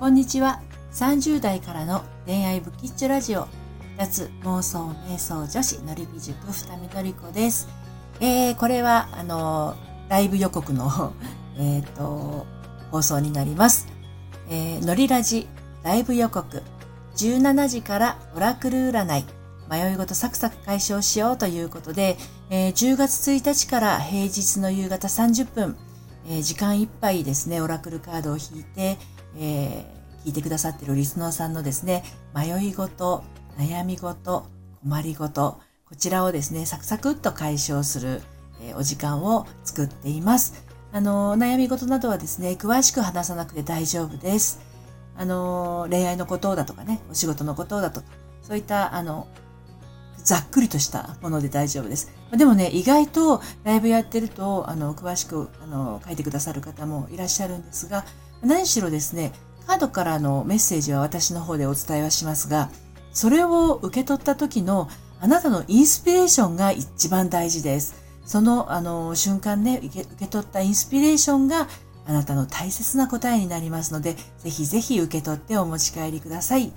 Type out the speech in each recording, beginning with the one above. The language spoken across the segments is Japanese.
こんにちは。30代からの恋愛ブキッチュラジオ。脱妄想瞑想女子のりび塾二見のりこです。えー、これは、あの、ライブ予告の えっと、放送になります。えー、のりラジライブ予告。17時からオラクル占い。迷い事サクサク解消しようということで、えー、10月1日から平日の夕方30分、えー、時間いっぱいですね、オラクルカードを引いて、えー、聞いてくださっているリスナーさんのですね、迷い事、悩み事、困り事、こちらをですね、サクサクっと解消する、えー、お時間を作っています。あの、悩み事などはですね、詳しく話さなくて大丈夫です。あの、恋愛のことだとかね、お仕事のことだとか、そういった、あの、ざっくりとしたもので大丈夫です。でもね、意外とライブやってると、あの、詳しく、あの、書いてくださる方もいらっしゃるんですが、何しろですね、カードからのメッセージは私の方でお伝えはしますが、それを受け取った時のあなたのインスピレーションが一番大事です。その、あの、瞬間ね、受け取ったインスピレーションがあなたの大切な答えになりますので、ぜひぜひ受け取ってお持ち帰りください。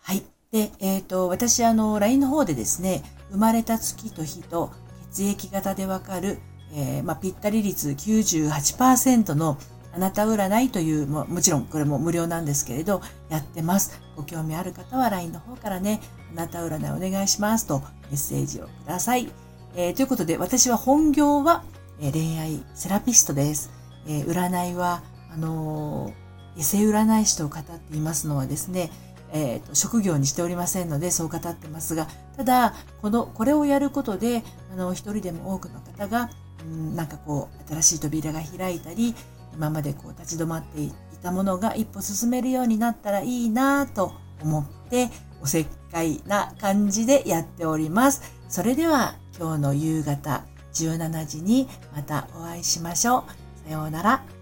はい。で、えっ、ー、と、私、あの、LINE の方でですね、生まれた月と日と血液型でわかる、えー、まあ、ぴったり率98%のあなた占いというも、もちろんこれも無料なんですけれど、やってます。ご興味ある方は LINE の方からね、あなた占いお願いしますとメッセージをください。えー、ということで、私は本業は、えー、恋愛セラピストです。えー、占いは、あのー、エセ占い師と語っていますのはですね、えーと、職業にしておりませんのでそう語ってますがただこのこれをやることであの一人でも多くの方が、うん、なんかこう新しい扉が開いたり今までこう立ち止まっていたものが一歩進めるようになったらいいなと思っておせっかいな感じでやっております。それでは今日の夕方17時にまたお会いしましょう。さようなら。